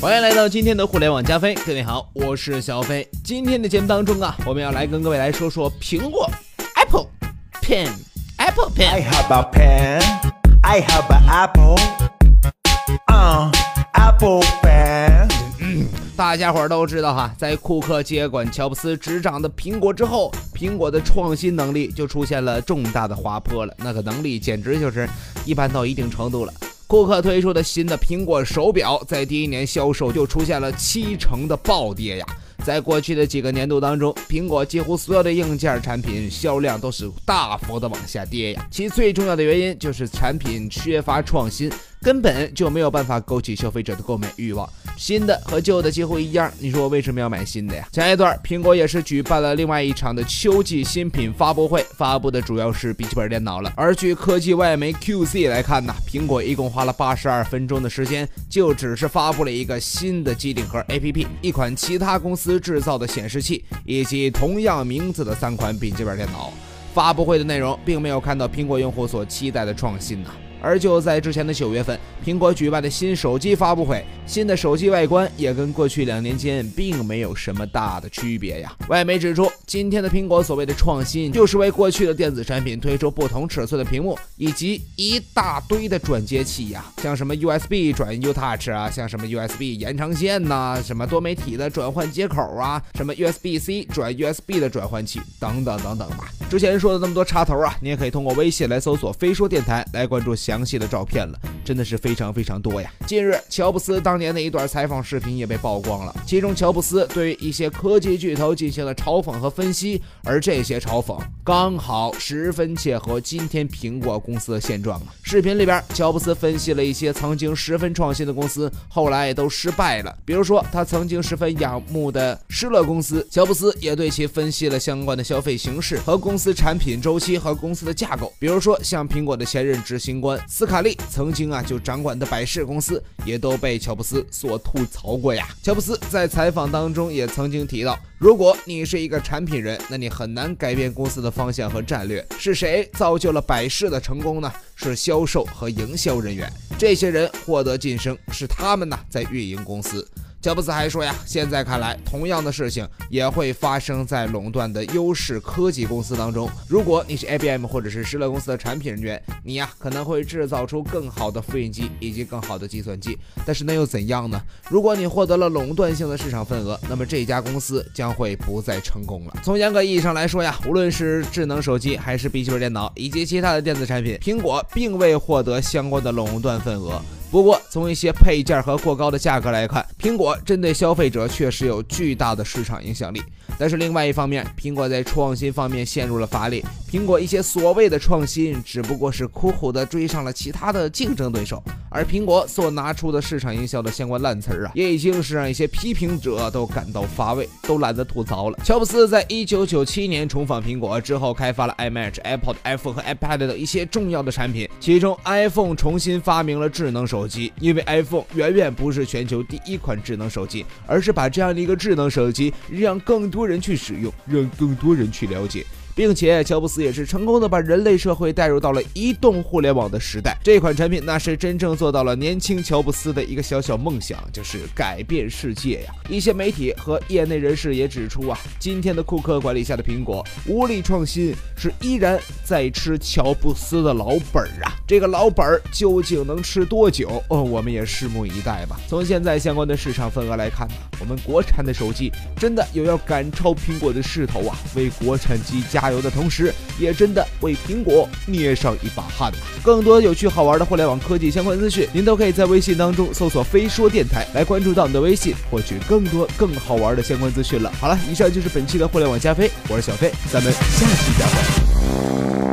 欢迎来到今天的互联网加菲，各位好，我是小飞。今天的节目当中啊，我们要来跟各位来说说苹果 Apple Pen，Apple Pen。have a pen. I have an apple. Uh, apple pen. 大家伙儿都知道哈，在库克接管乔布斯执掌的苹果之后，苹果的创新能力就出现了重大的滑坡了。那个能力简直就是一般到一定程度了。库克推出的新的苹果手表，在第一年销售就出现了七成的暴跌呀。在过去的几个年度当中，苹果几乎所有的硬件产品销量都是大幅的往下跌呀。其最重要的原因就是产品缺乏创新，根本就没有办法勾起消费者的购买欲望。新的和旧的几乎一样，你说我为什么要买新的呀？前一段苹果也是举办了另外一场的秋季新品发布会，发布的主要是笔记本电脑了。而据科技外媒 QC 来看呢，苹果一共花了八十二分钟的时间，就只是发布了一个新的机顶盒 APP，一款其他公司制造的显示器，以及同样名字的三款笔记本电脑。发布会的内容并没有看到苹果用户所期待的创新呐、而就在之前的九月份，苹果举办的新手机发布会，新的手机外观也跟过去两年间并没有什么大的区别呀。外媒指出，今天的苹果所谓的创新，就是为过去的电子产品推出不同尺寸的屏幕，以及一大堆的转接器呀，像什么 USB 转 U Touch 啊，像什么 USB 延长线呐、什么多媒体的转换接口啊，什么 USB-C 转 USB 的转换器等等等等吧。之前说的那么多插头啊，你也可以通过微信来搜索“飞说电台”来关注详细的照片了，真的是非常非常多呀。近日，乔布斯当年的一段采访视频也被曝光了，其中乔布斯对于一些科技巨头进行了嘲讽和分析，而这些嘲讽刚好十分切合今天苹果公司的现状啊。视频里边，乔布斯分析了一些曾经十分创新的公司，后来都失败了，比如说他曾经十分仰慕的施乐公司，乔布斯也对其分析了相关的消费形式和公司产品周期和公司的架构，比如说像苹果的前任执行官斯卡利曾经啊就掌管的百事公司，也都被乔布斯所吐槽过呀。乔布斯在采访当中也曾经提到，如果你是一个产品人，那你很难改变公司的方向和战略。是谁造就了百事的成功呢？是销售和营销人员，这些人获得晋升，是他们呢在运营公司。乔布斯还说呀，现在看来，同样的事情也会发生在垄断的优势科技公司当中。如果你是 IBM 或者是施乐公司的产品人员，你呀可能会制造出更好的复印机以及更好的计算机，但是那又怎样呢？如果你获得了垄断性的市场份额，那么这家公司将会不再成功了。从严格意义上来说呀，无论是智能手机还是笔记本电脑以及其他的电子产品，苹果并未获得相关的垄断份额。不过，从一些配件和过高的价格来看，苹果针对消费者确实有巨大的市场影响力。但是另外一方面，苹果在创新方面陷入了乏力。苹果一些所谓的创新，只不过是苦苦的追上了其他的竞争对手，而苹果所拿出的市场营销的相关烂词儿啊，也已经是让一些批评者都感到乏味，都懒得吐槽了。乔布斯在一九九七年重返苹果之后，开发了 iMac、iPod、iPhone 和 iPad 等一些重要的产品，其中 iPhone 重新发明了智能手机，因为 iPhone 远远不是全球第一款智能手机，而是把这样的一个智能手机让更多人去使用，让更多人去了解。并且，乔布斯也是成功的把人类社会带入到了移动互联网的时代。这款产品那是真正做到了年轻乔布斯的一个小小梦想，就是改变世界呀。一些媒体和业内人士也指出啊，今天的库克管理下的苹果无力创新，是依然在吃乔布斯的老本儿啊。这个老本儿究竟能吃多久？哦，我们也拭目以待吧。从现在相关的市场份额来看呢，我们国产的手机真的有要赶超苹果的势头啊！为国产机加油的同时，也真的为苹果捏上一把汗。更多有趣好玩的互联网科技相关资讯，您都可以在微信当中搜索“飞说电台”来关注到你的微信，获取更多更好玩的相关资讯了。好了，以上就是本期的互联网加飞，我是小飞，咱们下期再会。